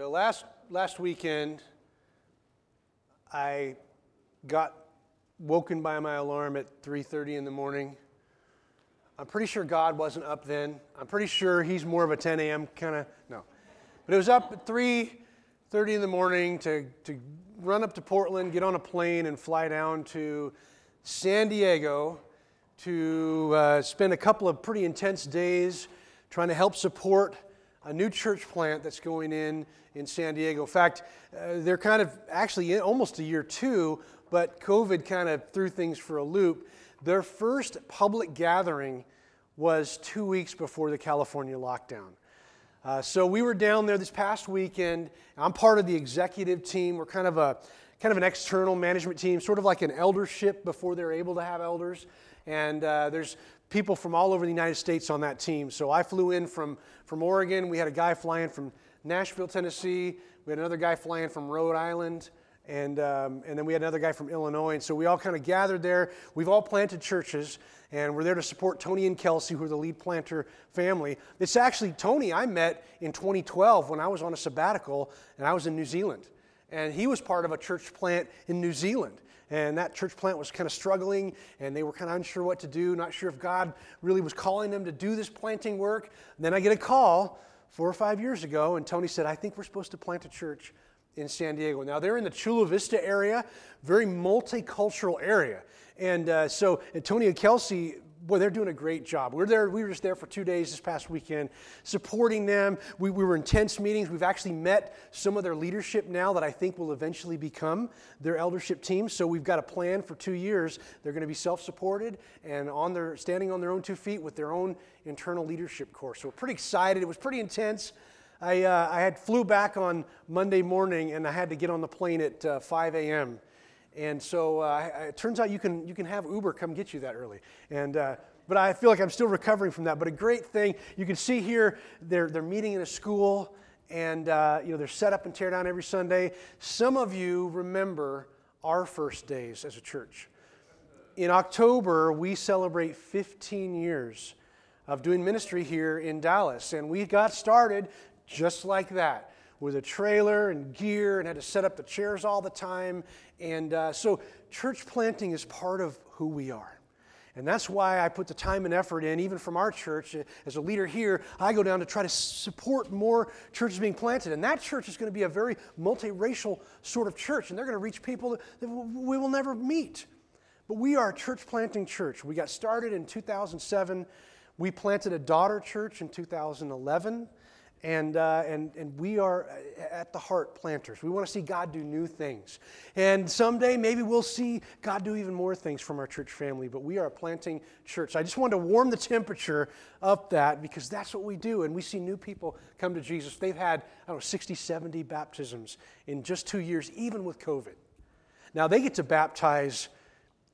So last last weekend, I got woken by my alarm at 3:30 in the morning. I'm pretty sure God wasn't up then. I'm pretty sure He's more of a 10 a.m. kind of no, but it was up at 3:30 in the morning to to run up to Portland, get on a plane, and fly down to San Diego to uh, spend a couple of pretty intense days trying to help support a new church plant that's going in in San Diego. In fact, uh, they're kind of actually almost a year two, but COVID kind of threw things for a loop. Their first public gathering was two weeks before the California lockdown. Uh, so we were down there this past weekend. I'm part of the executive team. We're kind of a kind of an external management team, sort of like an eldership before they're able to have elders. And uh, there's people from all over the United States on that team. So I flew in from, from Oregon. We had a guy flying from Nashville, Tennessee. We had another guy flying from Rhode Island. And, um, and then we had another guy from Illinois. And so we all kind of gathered there. We've all planted churches, and we're there to support Tony and Kelsey, who are the lead planter family. It's actually Tony I met in 2012 when I was on a sabbatical and I was in New Zealand. And he was part of a church plant in New Zealand and that church plant was kind of struggling and they were kind of unsure what to do, not sure if God really was calling them to do this planting work. And then I get a call four or five years ago, and Tony said, I think we're supposed to plant a church in San Diego. Now, they're in the Chula Vista area, very multicultural area. And uh, so, Antonio Kelsey boy, they're doing a great job. We're there, we were just there for two days this past weekend, supporting them. We, we were in tense meetings. We've actually met some of their leadership now that I think will eventually become their eldership team. So we've got a plan for two years. They're going to be self-supported and on their standing on their own two feet with their own internal leadership course. So we're pretty excited. It was pretty intense. I, uh, I had flew back on Monday morning and I had to get on the plane at uh, 5 a.m. And so uh, it turns out you can, you can have Uber come get you that early. And, uh, but I feel like I'm still recovering from that. But a great thing, you can see here, they're, they're meeting in a school, and uh, you know, they're set up and tear down every Sunday. Some of you remember our first days as a church. In October, we celebrate 15 years of doing ministry here in Dallas. And we got started just like that with a trailer and gear and had to set up the chairs all the time. And uh, so, church planting is part of who we are. And that's why I put the time and effort in, even from our church. Uh, as a leader here, I go down to try to support more churches being planted. And that church is going to be a very multiracial sort of church, and they're going to reach people that we will never meet. But we are a church planting church. We got started in 2007. We planted a daughter church in 2011. And, uh, and, and we are uh, at the heart planters. We want to see God do new things. And someday maybe we'll see God do even more things from our church family, but we are a planting church. I just wanted to warm the temperature up that because that's what we do. And we see new people come to Jesus. They've had, I don't know, 60, 70 baptisms in just two years, even with COVID. Now they get to baptize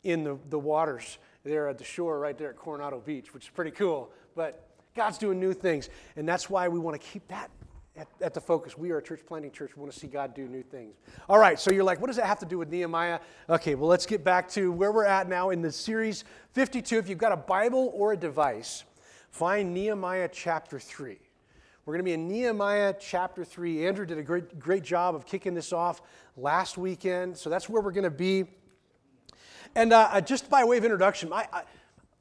in the, the waters there at the shore right there at Coronado Beach, which is pretty cool. But God's doing new things. And that's why we want to keep that at, at, the focus. We are a church planting church. We want to see God do new things. All right, so you're like, what does that have to do with Nehemiah? Okay, well, let's get back to where we're at now in the series 52. If you've got a Bible or a device, find Nehemiah chapter 3. We're going to be in Nehemiah chapter 3. Andrew did a great, great job of kicking this off last weekend, so that's where we're going to be. And uh, just by way of introduction, I, I,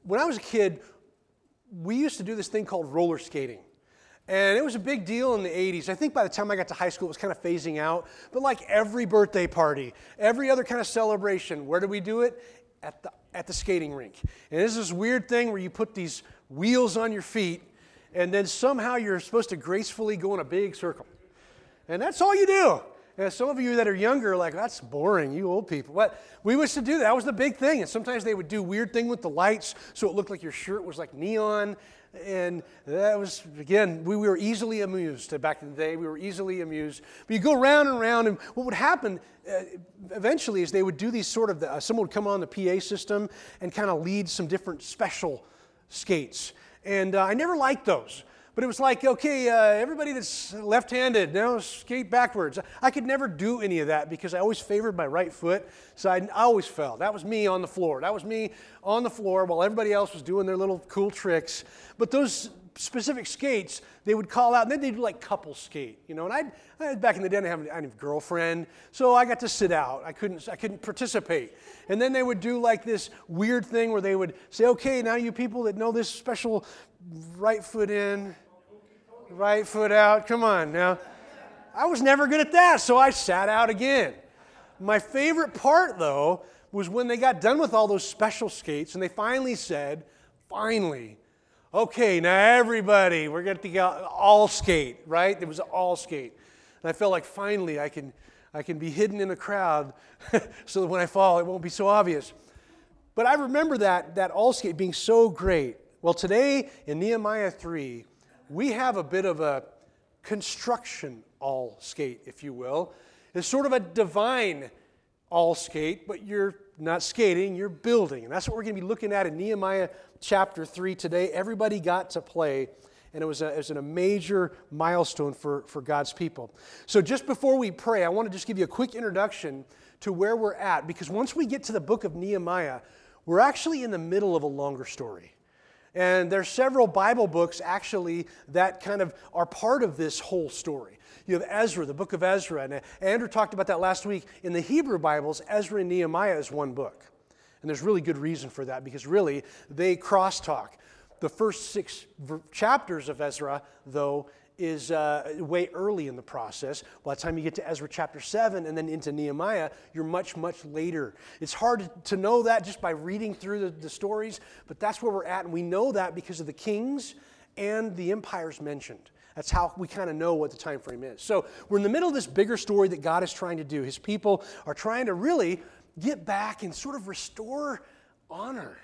when I was a kid, we used to do this thing called roller skating. And it was a big deal in the 80s. I think by the time I got to high school, it was kind of phasing out. But like every birthday party, every other kind of celebration, where do we do it? At the, at the skating rink. And there's this weird thing where you put these wheels on your feet, and then somehow you're supposed to gracefully go in a big circle. And that's all you do. And some of you that are younger are like, that's boring, you old people. But we used to do that. That was the big thing. And sometimes they would do weird thing with the lights so it looked like your shirt was like neon. And that was, again, we, we were easily amused back in the day. We were easily amused. But you go round and round, and what would happen uh, eventually is they would do these sort of, uh, someone would come on the PA system and kind of lead some different special skates. And uh, I never liked those but it was like, okay, uh, everybody that's left handed, now skate backwards. I could never do any of that because I always favored my right foot, so I, I always fell. That was me on the floor. That was me on the floor while everybody else was doing their little cool tricks. But those specific skates they would call out, and then they'd do like couple skate, you know. And I'd, I, back in the day, I didn't, have, I didn't have a girlfriend, so I got to sit out. I couldn't, I couldn't participate. And then they would do like this weird thing where they would say, okay, now you people that know this special right foot in, right foot out, come on now. I was never good at that, so I sat out again. My favorite part, though, was when they got done with all those special skates and they finally said, finally, okay, now everybody, we're going to go all skate, right? It was all skate. And I felt like finally I can, I can be hidden in a crowd so that when I fall, it won't be so obvious. But I remember that, that all skate being so great. Well, today in Nehemiah 3, we have a bit of a construction all skate, if you will. It's sort of a divine all skate, but you're not skating, you're building. And that's what we're going to be looking at in Nehemiah chapter 3 today. Everybody got to play, and it was, a, it was a major milestone for, for God's people. So, just before we pray, I want to just give you a quick introduction to where we're at, because once we get to the book of Nehemiah, we're actually in the middle of a longer story. And there's several Bible books actually that kind of are part of this whole story. You have Ezra, the book of Ezra, and Andrew talked about that last week. In the Hebrew Bibles, Ezra and Nehemiah is one book. And there's really good reason for that because really they crosstalk. The first six chapters of Ezra, though, is uh, way early in the process. By the time you get to Ezra chapter 7 and then into Nehemiah, you're much, much later. It's hard to know that just by reading through the, the stories, but that's where we're at. And we know that because of the kings and the empires mentioned. That's how we kind of know what the time frame is. So we're in the middle of this bigger story that God is trying to do. His people are trying to really get back and sort of restore honor.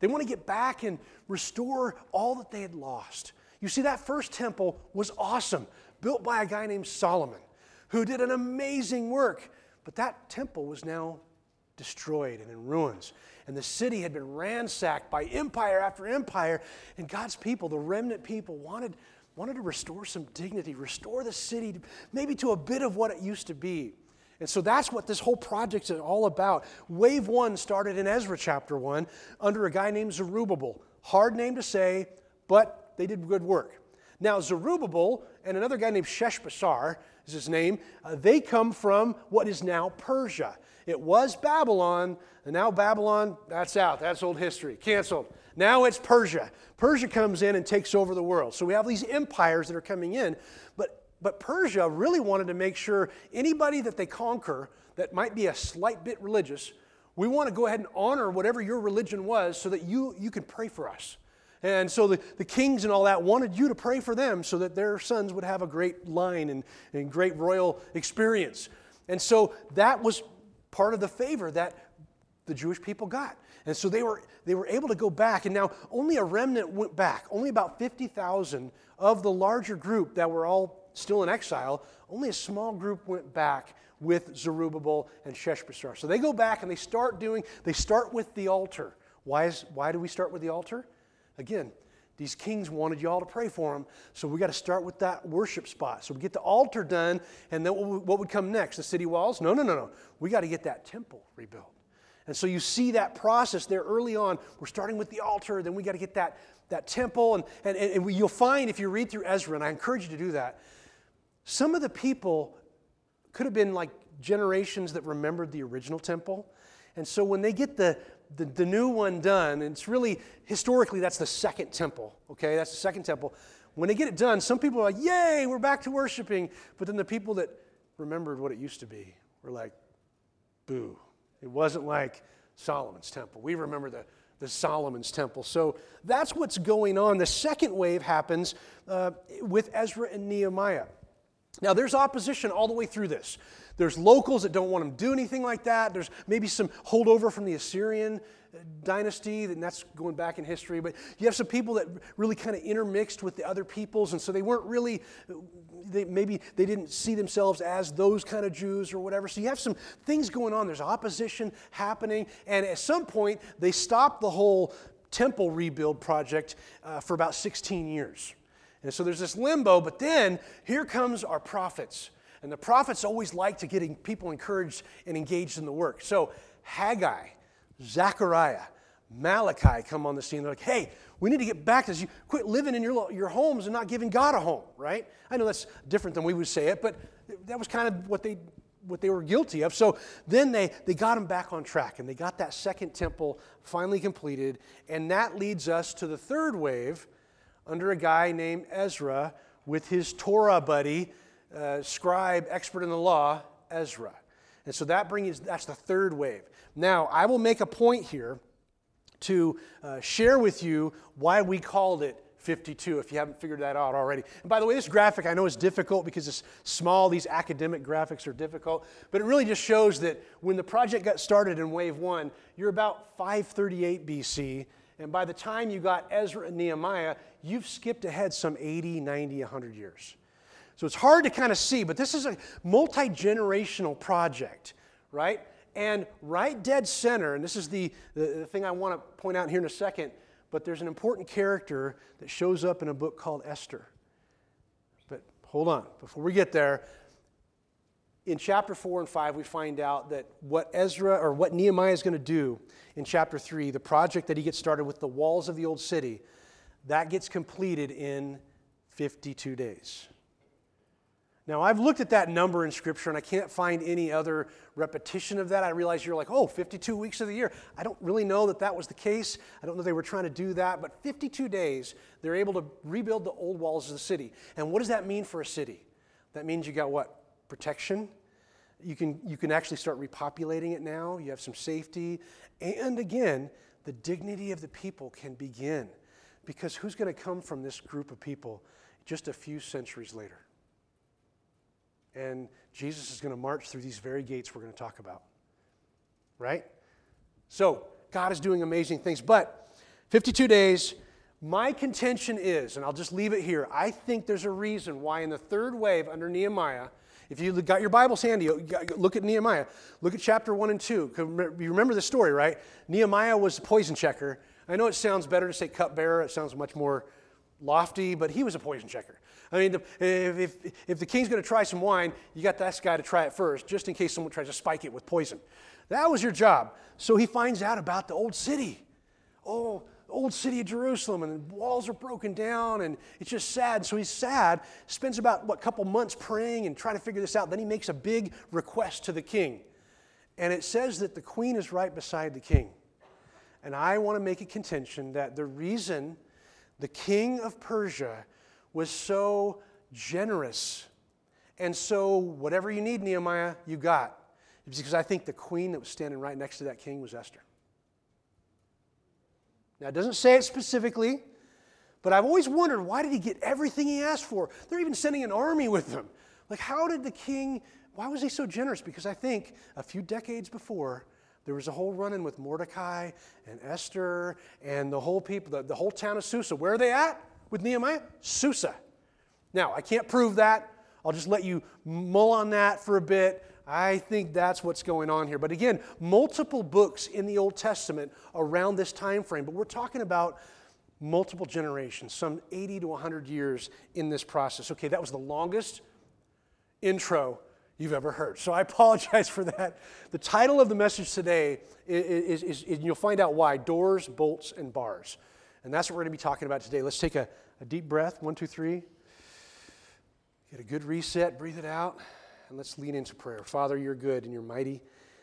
They want to get back and restore all that they had lost. You see, that first temple was awesome, built by a guy named Solomon, who did an amazing work. But that temple was now destroyed and in ruins. And the city had been ransacked by empire after empire. And God's people, the remnant people, wanted, wanted to restore some dignity, restore the city maybe to a bit of what it used to be. And so that's what this whole project is all about. Wave one started in Ezra chapter one under a guy named Zerubbabel. Hard name to say, but they did good work. Now, Zerubbabel and another guy named Sheshbazzar is his name, uh, they come from what is now Persia. It was Babylon, and now Babylon, that's out. That's old history. Canceled. Now it's Persia. Persia comes in and takes over the world. So we have these empires that are coming in, but but Persia really wanted to make sure anybody that they conquer that might be a slight bit religious, we want to go ahead and honor whatever your religion was so that you, you can pray for us. And so the, the kings and all that wanted you to pray for them so that their sons would have a great line and, and great royal experience. And so that was part of the favor that the Jewish people got. And so they were, they were able to go back. And now only a remnant went back. Only about 50,000 of the larger group that were all still in exile, only a small group went back with Zerubbabel and Sheshbazzar. So they go back and they start doing, they start with the altar. Why, is, why do we start with the altar? Again, these kings wanted y'all to pray for them, so we got to start with that worship spot. So we get the altar done, and then what would come next? The city walls? No, no, no, no. We got to get that temple rebuilt. And so you see that process there early on. We're starting with the altar, then we got to get that, that temple. And, and, and you'll find if you read through Ezra, and I encourage you to do that, some of the people could have been like generations that remembered the original temple. And so when they get the, the, the, new one done, it's really, historically, that's the second temple, okay? That's the second temple. When they get it done, some people are like, yay, we're back to worshiping. But then the people that remembered what it used to be were like, boo. It wasn't like Solomon's temple. We remember the, the Solomon's temple. So that's what's going on. The second wave happens uh, with Ezra and Nehemiah. Now, there's opposition all the way through this. There's locals that don't want them to do anything like that. There's maybe some holdover from the Assyrian uh, dynasty, and that's going back in history. But you have some people that really kind of intermixed with the other peoples, and so they weren't really, they, maybe they didn't see themselves as those kind of Jews or whatever. So you have some things going on. There's opposition happening, and at some point, they stop the whole temple rebuild project uh, for about 16 years. And so there's this limbo, but then here comes our prophets. And the prophets always like to get people encouraged and engaged in the work. So Haggai, Zechariah, Malachi come on the scene. They're like, hey, we need to get back to this. You quit living in your, your homes and not giving God a home, right? I know that's different than we would say it, but that was kind of what they what they were guilty of. So then they, they got them back on track and they got that second temple finally completed. And that leads us to the third wave under a guy named Ezra with his Torah buddy, uh, scribe, expert in the law, Ezra. And so that brings that's the third wave. Now, I will make a point here to uh, share with you why we called it 52 if you haven't figured that out already. And by the way, this graphic I know is difficult because it's small. These academic graphics are difficult, but it really just shows that when the project got started in wave one, you're about 538 BC. And by the time you got Ezra and Nehemiah, you've skipped ahead some 80, 90, 100 years. So it's hard to kind of see, but this is a multi generational project, right? And right dead center, and this is the, the, the thing I want to point out here in a second, but there's an important character that shows up in a book called Esther. But hold on, before we get there, in chapter 4 and 5, we find out that what Ezra or what Nehemiah is going to do in chapter 3, the project that he gets started with the walls of the old city, that gets completed in 52 days. Now, I've looked at that number in Scripture and I can't find any other repetition of that. I realize you're like, oh, 52 weeks of the year. I don't really know that that was the case. I don't know they were trying to do that, but 52 days, they're able to rebuild the old walls of the city. And what does that mean for a city? That means you got what? Protection. You can, you can actually start repopulating it now. You have some safety. And again, the dignity of the people can begin. Because who's going to come from this group of people just a few centuries later? And Jesus is going to march through these very gates we're going to talk about. Right? So, God is doing amazing things. But 52 days, my contention is, and I'll just leave it here, I think there's a reason why in the third wave under Nehemiah, if you got your Bibles handy, look at Nehemiah. Look at chapter 1 and 2. You remember the story, right? Nehemiah was the poison checker. I know it sounds better to say cupbearer, it sounds much more lofty, but he was a poison checker. I mean, if, if, if the king's going to try some wine, you got this guy to try it first, just in case someone tries to spike it with poison. That was your job. So he finds out about the old city. Oh, old city of Jerusalem, and the walls are broken down, and it's just sad. So he's sad, spends about, what, couple months praying and trying to figure this out. Then he makes a big request to the king. And it says that the queen is right beside the king. And I want to make a contention that the reason the king of Persia was so generous. And so, whatever you need, Nehemiah, you got. Because I think the queen that was standing right next to that king was Esther. Now, it doesn't say it specifically, but I've always wondered why did he get everything he asked for? They're even sending an army with them. Like, how did the king, why was he so generous? Because I think a few decades before, there was a whole run in with Mordecai and Esther and the whole people, the, the whole town of Susa. Where are they at? with Nehemiah? Susa. Now, I can't prove that. I'll just let you mull on that for a bit. I think that's what's going on here. But again, multiple books in the Old Testament around this time frame, but we're talking about multiple generations, some 80 to 100 years in this process. Okay, that was the longest intro you've ever heard. So I apologize for that. The title of the message today is, is, is, you'll find out why doors, bolts, and bars. And that's what we're going to be talking about today. Let's take a, a deep breath. One, two, three. Get a good reset, breathe it out, and let's lean into prayer. Father, you're good and you're mighty.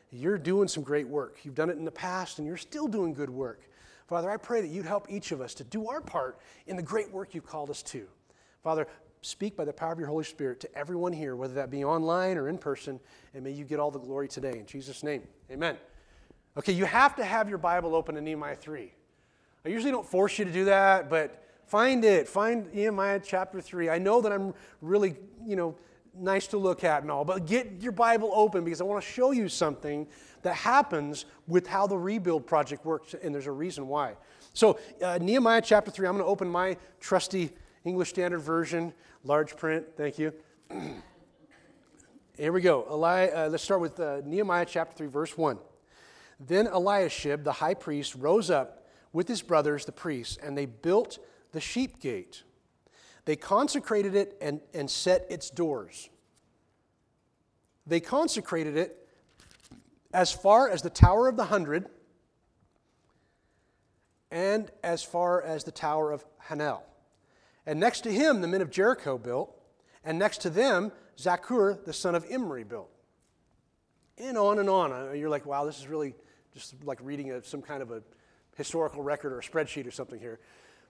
You're doing some great work. You've done it in the past and you're still doing good work. Father, I pray that you'd help each of us to do our part in the great work you've called us to. Father, speak by the power of your Holy Spirit to everyone here, whether that be online or in person, and may you get all the glory today. In Jesus' name, amen. Okay, you have to have your Bible open in Nehemiah 3. I usually don't force you to do that, but find it. Find Nehemiah chapter 3. I know that I'm really, you know, nice to look at and all, but get your Bible open because I want to show you something that happens with how the rebuild project works, and there's a reason why. So, uh, Nehemiah chapter 3, I'm going to open my trusty English Standard Version, large print. Thank you. Here we go. Eli, uh, let's start with uh, Nehemiah chapter 3, verse 1. Then Eliashib, the high priest, rose up with his brothers, the priests, and they built the sheep gate. They consecrated it and, and set its doors. They consecrated it as far as the Tower of the Hundred and as far as the Tower of Hanel. And next to him, the men of Jericho built, and next to them, Zaccur, the son of Imri, built. And on and on. You're like, wow, this is really just like reading a, some kind of a historical record or a spreadsheet or something here.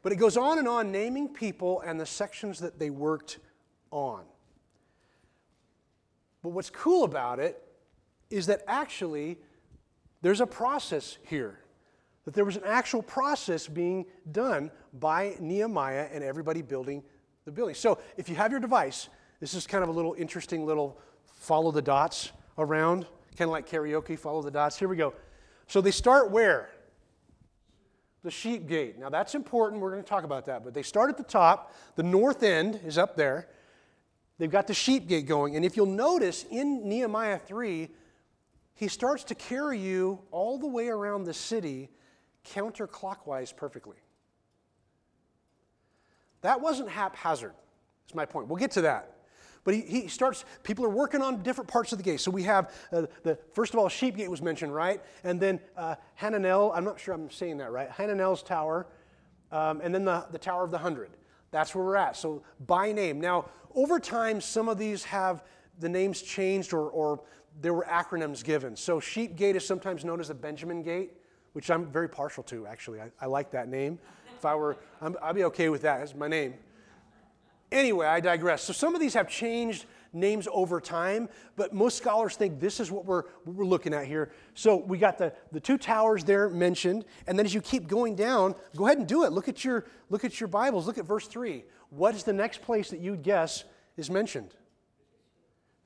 But it goes on and on, naming people and the sections that they worked on. But what's cool about it is that actually there's a process here. That there was an actual process being done by Nehemiah and everybody building the building. So if you have your device, this is kind of a little interesting little follow the dots around, kind of like karaoke, follow the dots. Here we go. So they start where? The sheep gate. Now that's important. We're going to talk about that. But they start at the top. The north end is up there. They've got the sheep gate going. And if you'll notice in Nehemiah 3, he starts to carry you all the way around the city counterclockwise perfectly. That wasn't haphazard, is my point. We'll get to that. But he, he starts, people are working on different parts of the gate. So we have, uh, the first of all, Sheep Gate was mentioned, right? And then uh, Hananel, I'm not sure I'm saying that right, Hananel's Tower, um, and then the, the Tower of the Hundred. That's where we're at. So by name. Now, over time, some of these have the names changed or, or there were acronyms given. So Sheep Gate is sometimes known as the Benjamin Gate, which I'm very partial to, actually. I, I like that name. If I were, i would be okay with that. That's my name. Anyway, I digress. So some of these have changed names over time, but most scholars think this is what we're, what we're looking at here. So we got the, the two towers there mentioned, and then as you keep going down, go ahead and do it. Look at your, look at your Bibles. Look at verse 3. What is the next place that you'd guess is mentioned?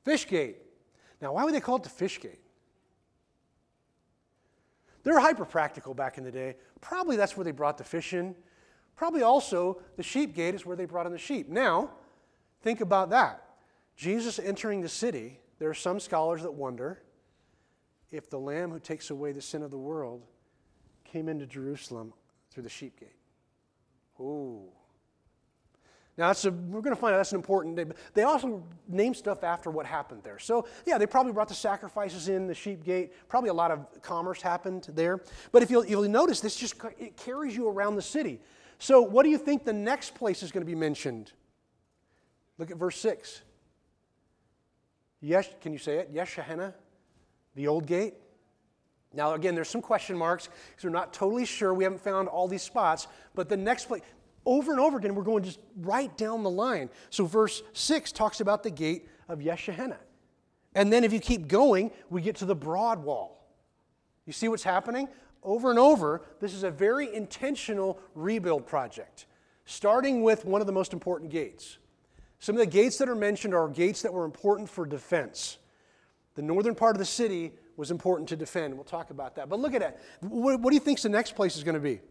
Fishgate. Now, why would they call it the Fishgate? They were hyper practical back in the day. Probably that's where they brought the fish in. Probably also the sheep gate is where they brought in the sheep. Now, think about that. Jesus entering the city, there are some scholars that wonder if the Lamb who takes away the sin of the world came into Jerusalem through the sheep gate. Ooh. Now, that's a, we're going to find out that's an important. They also name stuff after what happened there. So, yeah, they probably brought the sacrifices in the sheep gate. Probably a lot of commerce happened there. But if you'll, you'll notice, this just it carries you around the city. So, what do you think the next place is going to be mentioned? Look at verse 6. Yes, can you say it? Yeshanah, the old gate. Now, again, there's some question marks because we're not totally sure. We haven't found all these spots. But the next place, over and over again, we're going just right down the line. So, verse 6 talks about the gate of Yeshanah. And then, if you keep going, we get to the broad wall. You see what's happening? Over and over, this is a very intentional rebuild project, starting with one of the most important gates. Some of the gates that are mentioned are gates that were important for defense. The northern part of the city was important to defend. We'll talk about that. But look at that. What, what do you think the next place is going to be?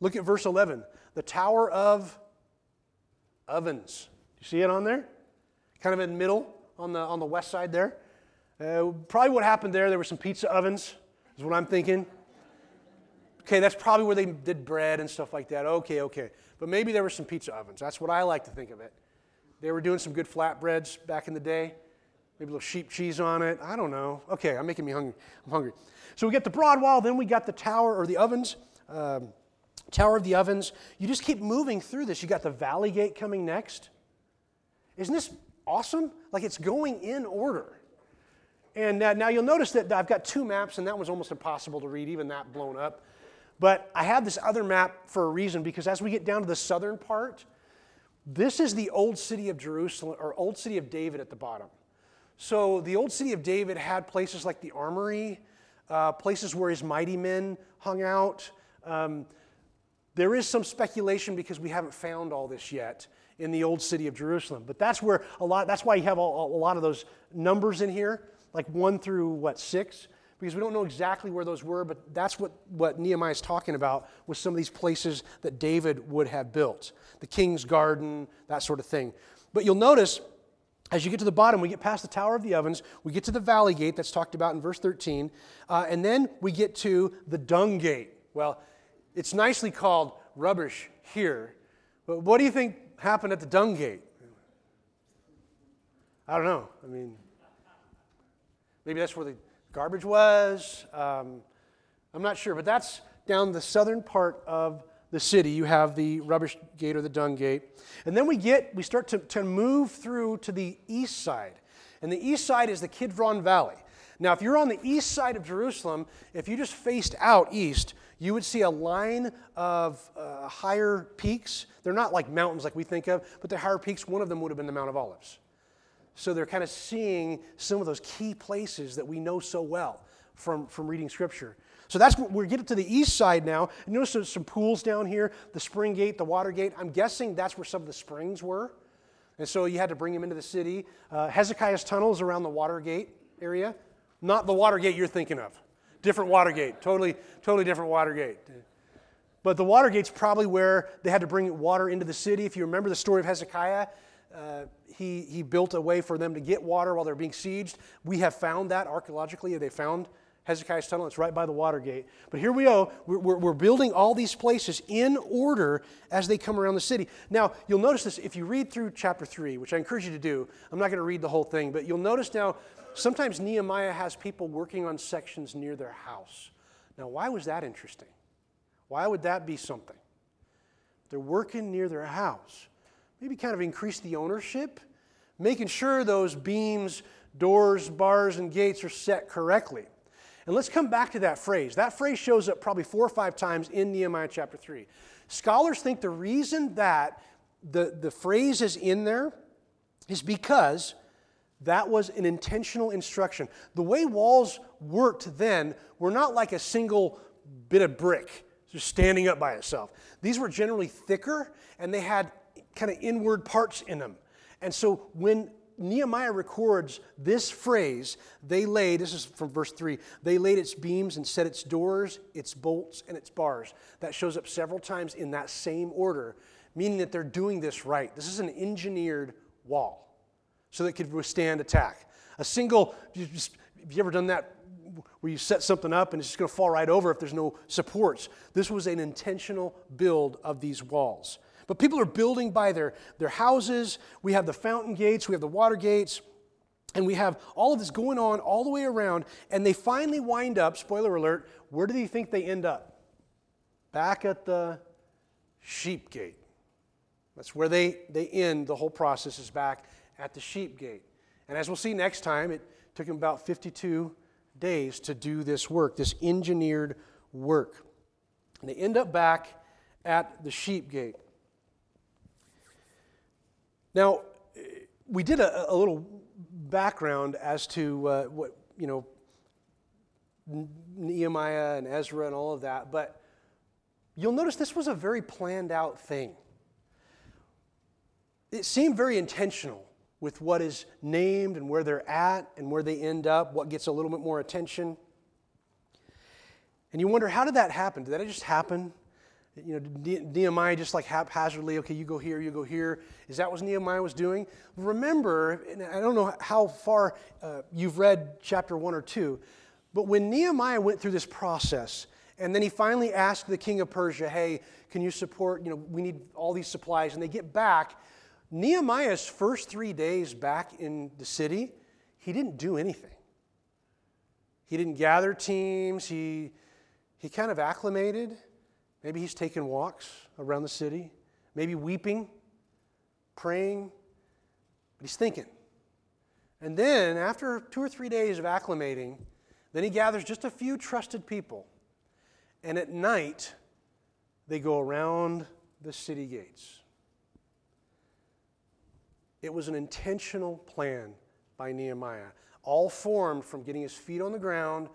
Look at verse 11. The Tower of Ovens. You see it on there? Kind of in the middle on the, on the west side there. Uh, probably what happened there, there were some pizza ovens is what I'm thinking. Okay, that's probably where they did bread and stuff like that. Okay, okay. But maybe there were some pizza ovens. That's what I like to think of it. They were doing some good flatbreads back in the day. Maybe a little sheep cheese on it. I don't know. Okay, I'm making me hungry. I'm hungry. So we get the broad wall, then we got the tower or the ovens. Um, tower of the ovens. You just keep moving through this. You got the valley gate coming next. Isn't this awesome? Like it's going in order. And uh, now you'll notice that I've got two maps, and that was almost impossible to read, even that blown up. But I have this other map for a reason, because as we get down to the southern part, this is the old city of Jerusalem, or old city of David at the bottom. So the old city of David had places like the armory, uh, places where his mighty men hung out. Um, there is some speculation because we haven't found all this yet in the old city of Jerusalem. But that's where a lot, that's why you have a, a lot of those numbers in here like 1 through what, 6? Because we don't know exactly where those were, but that's what, what Nehemiah is talking about with some of these places that David would have built the king's garden, that sort of thing. But you'll notice as you get to the bottom, we get past the Tower of the Ovens, we get to the Valley Gate that's talked about in verse 13, uh, and then we get to the Dung Gate. Well, it's nicely called rubbish here, but what do you think happened at the Dung Gate? I don't know. I mean, Maybe that's where the garbage was. Um, I'm not sure, but that's down the southern part of the city. You have the rubbish gate or the dung gate. And then we get, we start to, to move through to the east side. And the east side is the Kidron Valley. Now, if you're on the east side of Jerusalem, if you just faced out east, you would see a line of uh, higher peaks. They're not like mountains like we think of, but they're higher peaks. One of them would have been the Mount of Olives. So they're kind of seeing some of those key places that we know so well from, from reading Scripture. So that's we're getting to the east side now. notice there's some pools down here, the spring gate, the water gate. I'm guessing that's where some of the springs were. And so you had to bring them into the city. Uh, Hezekiah's tunnels around the water gate area. Not the Watergate you're thinking of. Different Watergate. Totally, totally different Watergate. But the Watergate's probably where they had to bring water into the city. If you remember the story of Hezekiah, uh, he, he built a way for them to get water while they're being sieged. We have found that archaeologically. They found Hezekiah's tunnel. It's right by the Watergate. But here we go. We're, we're, we're, building all these places in order as they come around the city. Now, you'll notice this if you read through chapter 3, which I encourage you to do. I'm not going to read the whole thing, but you'll notice now sometimes Nehemiah has people working on sections near their house. Now, why was that interesting? Why would that be something? They're working near their house. Maybe kind of increase the ownership, making sure those beams, doors, bars, and gates are set correctly. And let's come back to that phrase. That phrase shows up probably four or five times in Nehemiah chapter 3. Scholars think the reason that the, the phrase is in there is because that was an intentional instruction. The way walls worked then were not like a single bit of brick just standing up by itself. These were generally thicker and they had kind of inward parts in them. And so when Nehemiah records this phrase, they laid, this is from verse 3, they laid its beams and set its doors, its bolts, and its bars. That shows up several times in that same order, meaning that they're doing this right. This is an engineered wall so that it could withstand attack. A single, you've you ever done that where you set something up and it's just going to fall right over if there's no supports? This was an intentional build of these walls. But people are building by their, their houses. We have the fountain gates, we have the water gates, and we have all of this going on all the way around. And they finally wind up, spoiler alert, where do you think they end up? Back at the sheep gate. That's where they, they end the whole process, is back at the sheep gate. And as we'll see next time, it took him about 52 days to do this work, this engineered work. And they end up back at the sheep gate. Now, we did a, a little background as to uh, what, you know, Nehemiah and Ezra and all of that, but you'll notice this was a very planned out thing. It seemed very intentional with what is named and where they're at and where they end up, what gets a little bit more attention. And you wonder, how did that happen? Did that just happen? You know, Nehemiah just like haphazardly, okay, you go here, you go here. Is that what Nehemiah was doing? Remember, and I don't know how far uh, you've read chapter one or two, but when Nehemiah went through this process, and then he finally asked the king of Persia, hey, can you support, you know, we need all these supplies. And they get back, Nehemiah's first three days back in the city, he didn't do anything. He didn't gather teams. He, he kind of acclimated. Maybe he's taking walks around the city, maybe weeping, praying, but he's thinking. And then, after two or three days of acclimating, then he gathers just a few trusted people. And at night, they go around the city gates. It was an intentional plan by Nehemiah, all formed from getting his feet on the ground,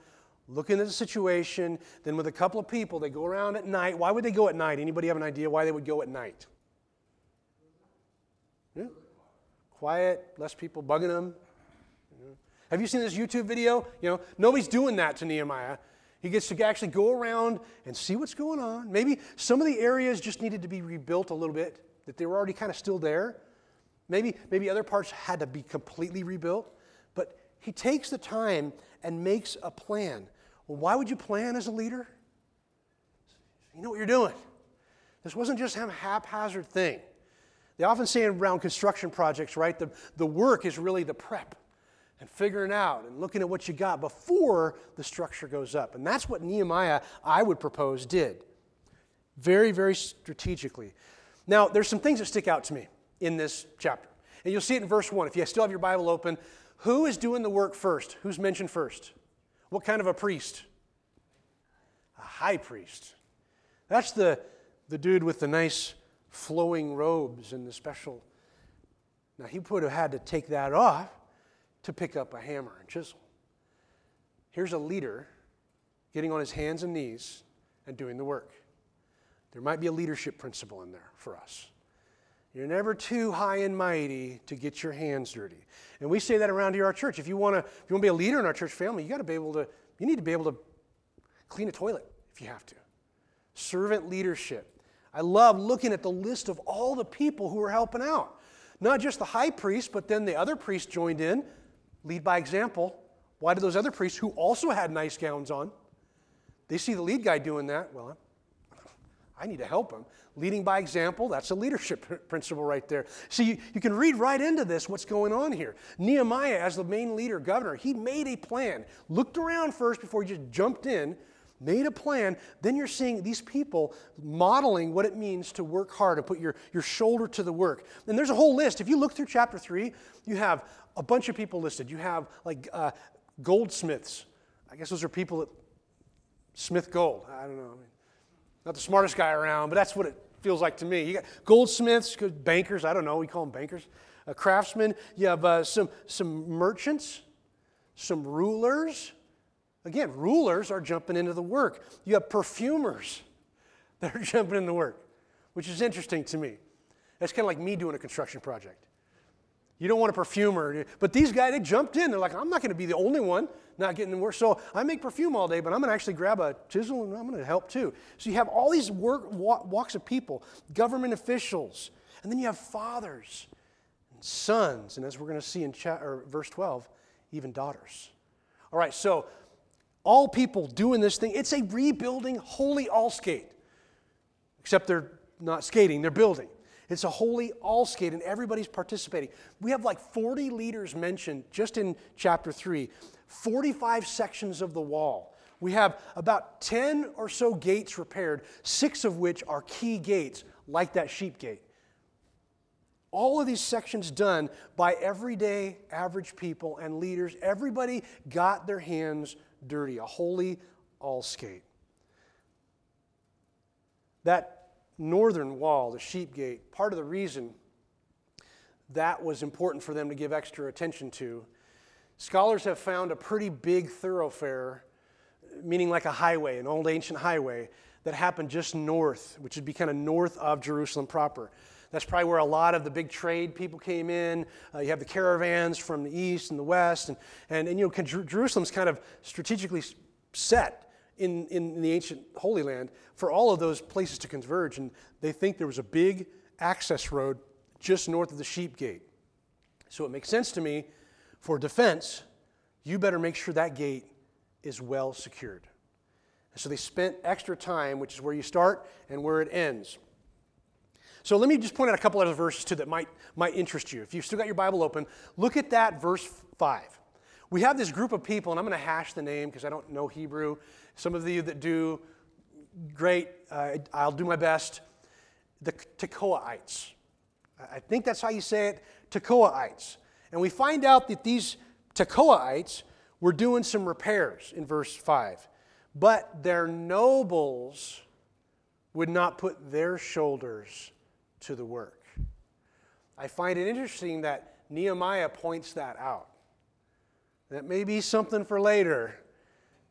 looking at the situation, then with a couple of people, they go around at night. Why would they go at night? Anybody have an idea why they would go at night? Yeah. Quiet, less people bugging them. Have you seen this YouTube video? You know, nobody's doing that to Nehemiah. He gets to actually go around and see what's going on. Maybe some of the areas just needed to be rebuilt a little bit, that they were already kind of still there. Maybe, maybe other parts had to be completely rebuilt, but he takes the time and makes a plan. Well, why would you plan as a leader? You know what you're doing. This wasn't just some haphazard thing. They often say around construction projects, right, the, the work is really the prep. and figuring out and looking at what you got before the structure goes up. And that's what Nehemiah, I would propose, did. Very, very strategically. Now, there's some things that stick out to me in this chapter. And you'll see it in verse 1. If you still have your Bible open, who is doing the work first? Who's mentioned first? What kind of a priest? A high priest. That's the, the dude with the nice flowing robes and the special. Now, he would have had to take that off to pick up a hammer and chisel. Here's a leader getting on his hands and knees and doing the work. There might be a leadership principle in there for us. You're never too high and mighty to get your hands dirty. And we say that around here our church. If you want to if you want to be a leader in our church family, you got to be able to you need to be able to clean a toilet if you have to. Servant leadership. I love looking at the list of all the people who are helping out. Not just the high priest, but then the other priests joined in. Lead by example. Why did those other priests who also had nice gowns on? They see the lead guy doing that. Well, I need to help him. Leading by example, that's a leadership principle right there. So you, you can read right into this what's going on here. Nehemiah, as the main leader, governor, he made a plan, looked around first before he just jumped in, made a plan. Then you're seeing these people modeling what it means to work hard and put your, your shoulder to the work. And there's a whole list. If you look through chapter 3, you have a bunch of people listed. You have like uh, goldsmiths. I guess those are people that smith gold. I don't know. Not the smartest guy around, but that's what it feels like to me. You got goldsmiths, bankers, I don't know, we call them bankers, uh, craftsmen. You have uh, some, some merchants, some rulers. Again, rulers are jumping into the work. You have perfumers that are jumping into the work, which is interesting to me. That's kind of like me doing a construction project. You don't want a perfumer. But these guys, they jumped in. They're like, I'm not going to be the only one not getting work. So I make perfume all day, but I'm going to actually grab a chisel and I'm going to help too. So you have all these work, walks of people, government officials, and then you have fathers and sons, and as we're going to see in verse 12, even daughters. All right, so all people doing this thing, it's a rebuilding holy all skate, except they're not skating, they're building. It's a holy all skate, and everybody's participating. We have like 40 leaders mentioned just in chapter 3, 45 sections of the wall. We have about 10 or so gates repaired, six of which are key gates, like that sheep gate. All of these sections done by everyday average people and leaders. Everybody got their hands dirty, a holy all skate. That northern wall, the sheep gate, part of the reason that was important for them to give extra attention to, scholars have found a pretty big thoroughfare, meaning like a highway, an old ancient highway, that happened just north, which would be kind of north of Jerusalem proper. That's probably where a lot of the big trade people came in. Uh, you have the caravans from the east and the west. And, and, and you know, Jerusalem's kind of strategically set in, in the ancient Holy Land for all of those places to converge. And they think there was a big access road just north of the sheep gate. So it makes sense to me for defense, you better make sure that gate is well secured. And so they spent extra time, which is where you start and where it ends. So let me just point out a couple other verses too that might, might interest you. If you've still got your Bible open, look at that verse 5. We have this group of people, and I'm going to hash the name because I don't know Hebrew. Some of you that do, great, uh, I'll do my best. The Tekoaites. I think that's how you say it, Tekoaites. And we find out that these Tekoaites were doing some repairs in verse 5. But their nobles would not put their shoulders to the work. I find it interesting that Nehemiah points that out. That may be something for later.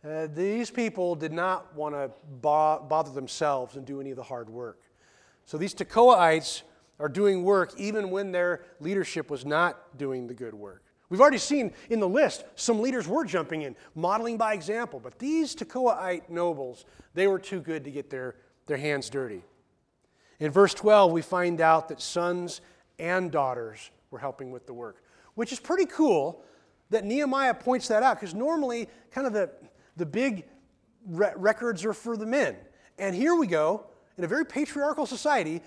Uh, these people did not want to bo- bother themselves and do any of the hard work. So these Tekoaites are doing work even when their leadership was not doing the good work. We've already seen in the list some leaders were jumping in, modeling by example, but these Tekoaite nobles, they were too good to get their, their hands dirty. In verse 12, we find out that sons and daughters were helping with the work, which is pretty cool that Nehemiah points that out because normally, kind of the the big re- records are for the men. And here we go, in a very patriarchal society,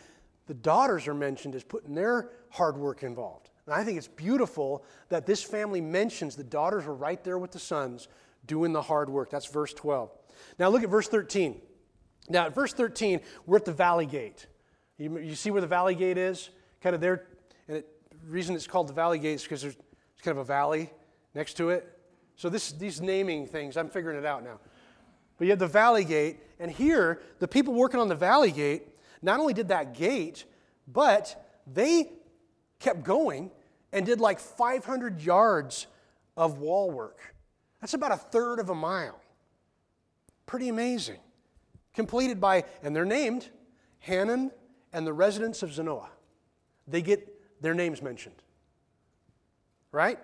the daughters are mentioned as putting their hard work involved. And I think it's beautiful that this family mentions the daughters were right there with the sons doing the hard work. That's verse 12. Now look at verse 13. Now, at verse 13, we're at the valley gate. You, you see where the valley gate is? Kind of there. And it, the reason it's called the valley gate is because there's it's kind of a valley next to it. So this, these naming things, I'm figuring it out now. But you have the valley gate, and here, the people working on the valley gate not only did that gate, but they kept going and did like 500 yards of wall work. That's about a third of a mile. Pretty amazing. Completed by, and they're named Hanun and the residents of Zanoah. They get their names mentioned. Right?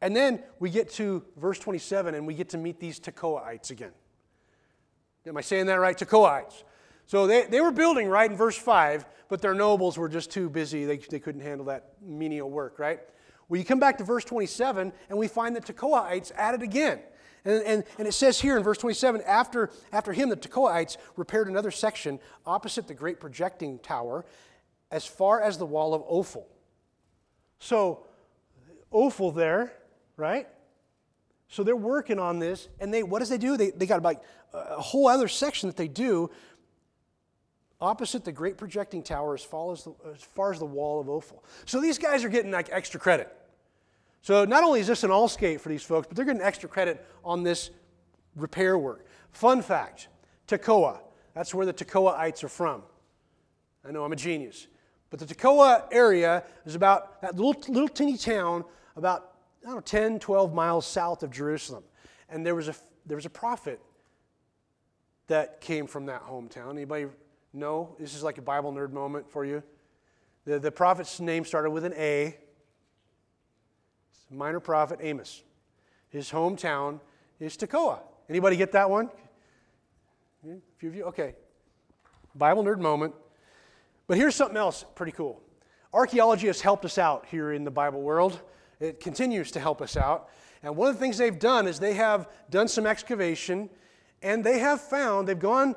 And then we get to verse 27 and we get to meet these Tekoaites again. Am I saying that right? Tekoaites. So they, they were building right in verse 5, but their nobles were just too busy. They, they couldn't handle that menial work, right? Well, you come back to verse 27, and we find the Tekoaites added again. And, and, and it says here in verse 27 after, after him, the Tekoaites repaired another section opposite the great projecting tower as far as the wall of Ophel. So, Ophel there, right? So they're working on this, and they what does they do? They, they got about uh, a whole other section that they do opposite the great projecting tower as far as the, as far as the wall of Ophel. So these guys are getting like extra credit. So not only is this an all skate for these folks, but they're getting extra credit on this repair work. Fun fact Tekoa, that's where the Tekoaites are from. I know I'm a genius. But the Tekoa area is about that little, little teeny town about, I don't know, 10, 12 miles south of Jerusalem. And there was a, there was a prophet that came from that hometown. Anybody know? this is like a Bible nerd moment for you. The, the prophet's name started with an A. minor prophet Amos. His hometown is Tekoa. Anybody get that one? Hmm, a few of you? Okay. Bible nerd moment. But here's something else pretty cool. Archaeology has helped us out here in the Bible world. It continues to help us out. And one of the things they've done is they have done some excavation and they have found, they've gone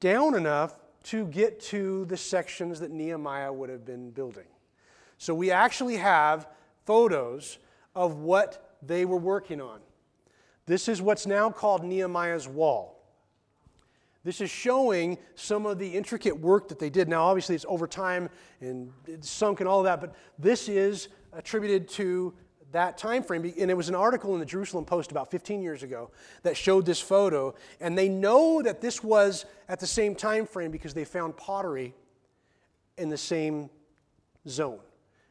down enough to get to the sections that Nehemiah would have been building. So we actually have photos of what they were working on. This is what's now called Nehemiah's Wall. This is showing some of the intricate work that they did. Now, obviously, it's over time and it's sunk and all that, but this is attributed to that time frame. And it was an article in the jerusalem post about 15 years ago that showed this photo. And they know that this was at the same time frame because they found pottery in the same zone.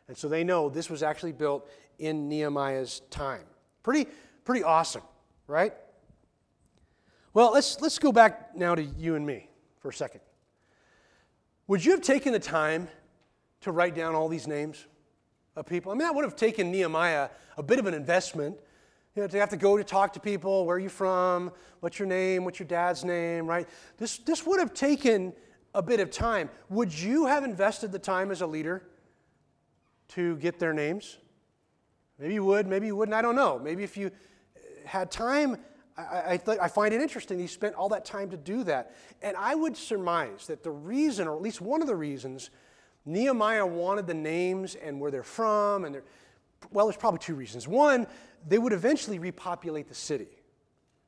And so they know this was actually built in nehemiah's time. Pretty pretty awesome right? Well let's let's go back now to you and me for a second. Would you have taken the time to write down all these names of people. I mean, that would have taken Nehemiah a bit of an investment. You know, to have to go to talk to people, where are you from, what's your name, what's your dad's name, right? This, this would have taken a bit of time. Would you have invested the time as a leader to get their names? Maybe you would, maybe you wouldn't, I don't know. Maybe if you uh, had time, I, I, th- I find it interesting. he spent all that time to do that. And I would surmise that the reason, or at least one of the reasons, Nehemiah wanted the names and where they're from, and they're, well, there's probably two reasons. One, they would eventually repopulate the city,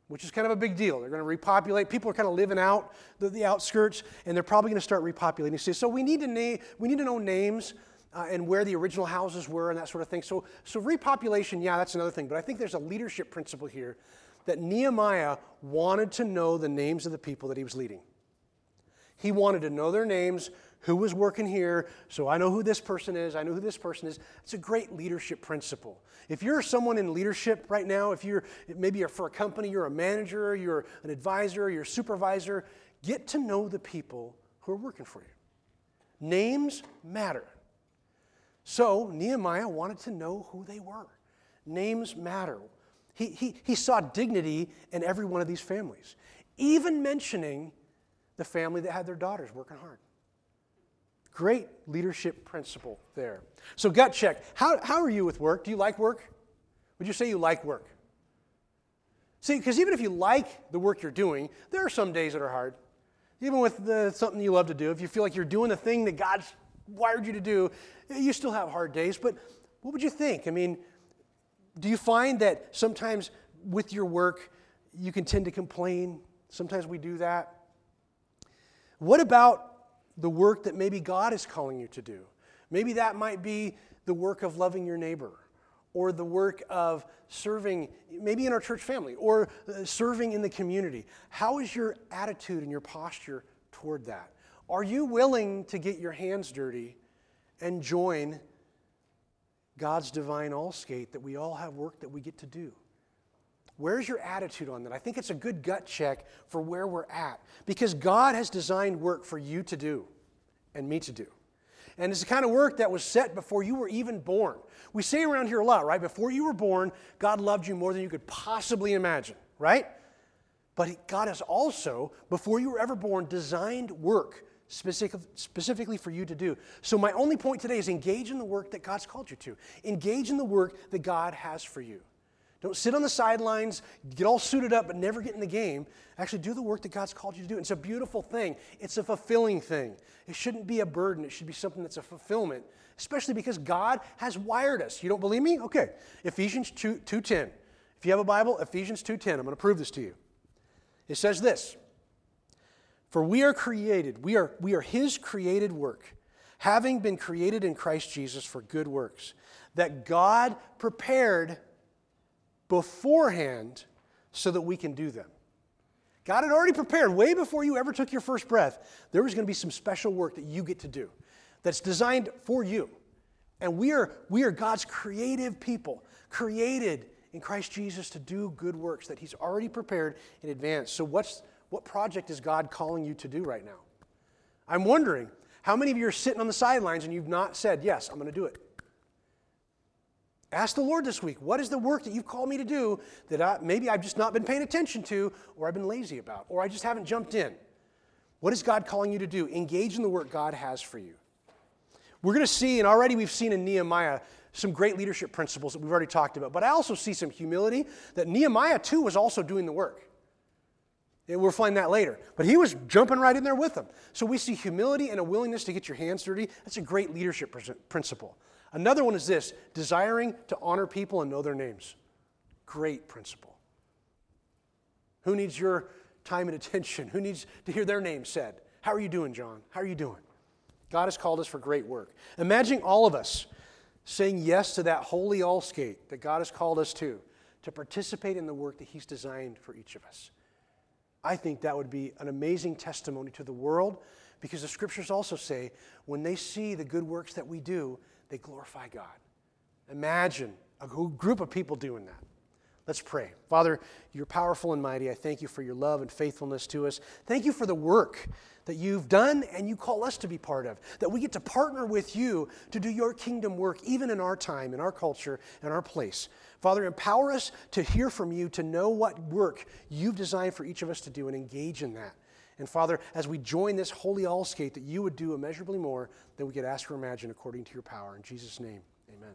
which is kind of a big deal. They're going to repopulate. People are kind of living out the, the outskirts, and they're probably going to start repopulating cities. So we need to name, we need to know names. Uh, and where the original houses were and that sort of thing. So, so repopulation, yeah, that's another thing. But I think there's a leadership principle here that Nehemiah wanted to know the names of the people that he was leading. He wanted to know their names who was working here, so I know who this person is, I know who this person is. It's a great leadership principle. If you're someone in leadership right now, if you're maybe you're for a company, you're a manager, you're an advisor, you're a supervisor, get to know the people who are working for you. Names matter. So Nehemiah wanted to know who they were. Names matter. He, he, he saw dignity in every one of these families, even mentioning the family that had their daughters working hard. Great leadership principle there. So, gut check. How, how are you with work? Do you like work? Would you say you like work? See, because even if you like the work you're doing, there are some days that are hard. Even with the, something you love to do, if you feel like you're doing the thing that God's wired you to do, you still have hard days. But what would you think? I mean, do you find that sometimes with your work, you can tend to complain? Sometimes we do that. What about the work that maybe God is calling you to do? Maybe that might be the work of loving your neighbor or the work of serving, maybe in our church family, or uh, serving in the community. How is your attitude and your posture toward that? Are you willing to get your hands dirty and join God's divine all skate that we all have work that we get to do? Where's your attitude on that? I think it's a good gut check for where we're at because God has designed work for you to do and me to do. And it's the kind of work that was set before you were even born. We say around here a lot, right? Before you were born, God loved you more than you could possibly imagine, right? But God has also, before you were ever born, designed work specific, specifically for you to do. So, my only point today is engage in the work that God's called you to, engage in the work that God has for you. Don't sit on the sidelines, get all suited up, but never get in the game. Actually, do the work that God's called you to do. It's a beautiful thing, it's a fulfilling thing. It shouldn't be a burden, it should be something that's a fulfillment, especially because God has wired us. You don't believe me? Okay. Ephesians 2, 2.10. If you have a Bible, Ephesians 2.10. I'm going to prove this to you. It says this For we are created, we are, we are His created work, having been created in Christ Jesus for good works, that God prepared beforehand so that we can do them. God had already prepared way before you ever took your first breath. There was going to be some special work that you get to do that's designed for you. And we are, we are God's creative people, created in Christ Jesus to do good works that He's already prepared in advance. So, what's, what project is God calling you to do right now? I'm wondering how many of you are sitting on the sidelines and you've not said, Yes, I'm going to do it? Ask the Lord this week, what is the work that you've called me to do that I, maybe I've just not been paying attention to, or I've been lazy about, or I just haven't jumped in? What is God calling you to do? Engage in the work God has for you. We're going to see, and already we've seen in Nehemiah, some great leadership principles that we've already talked about, but I also see some humility that Nehemiah too was also doing the work. And we'll find that later. But he was jumping right in there with them. So we see humility and a willingness to get your hands dirty. That's a great leadership principle. Another one is this desiring to honor people and know their names. Great principle. Who needs your time and attention? Who needs to hear their name said? How are you doing, John? How are you doing? God has called us for great work. Imagine all of us saying yes to that holy all skate that God has called us to, to participate in the work that He's designed for each of us. I think that would be an amazing testimony to the world because the scriptures also say when they see the good works that we do, they glorify God. Imagine a group of people doing that. Let's pray. Father, you're powerful and mighty. I thank you for your love and faithfulness to us. Thank you for the work that you've done and you call us to be part of, that we get to partner with you to do your kingdom work, even in our time, in our culture, in our place. Father, empower us to hear from you, to know what work you've designed for each of us to do and engage in that. And Father, as we join this holy all skate, that you would do immeasurably more than we could ask or imagine according to your power. In Jesus' name, amen.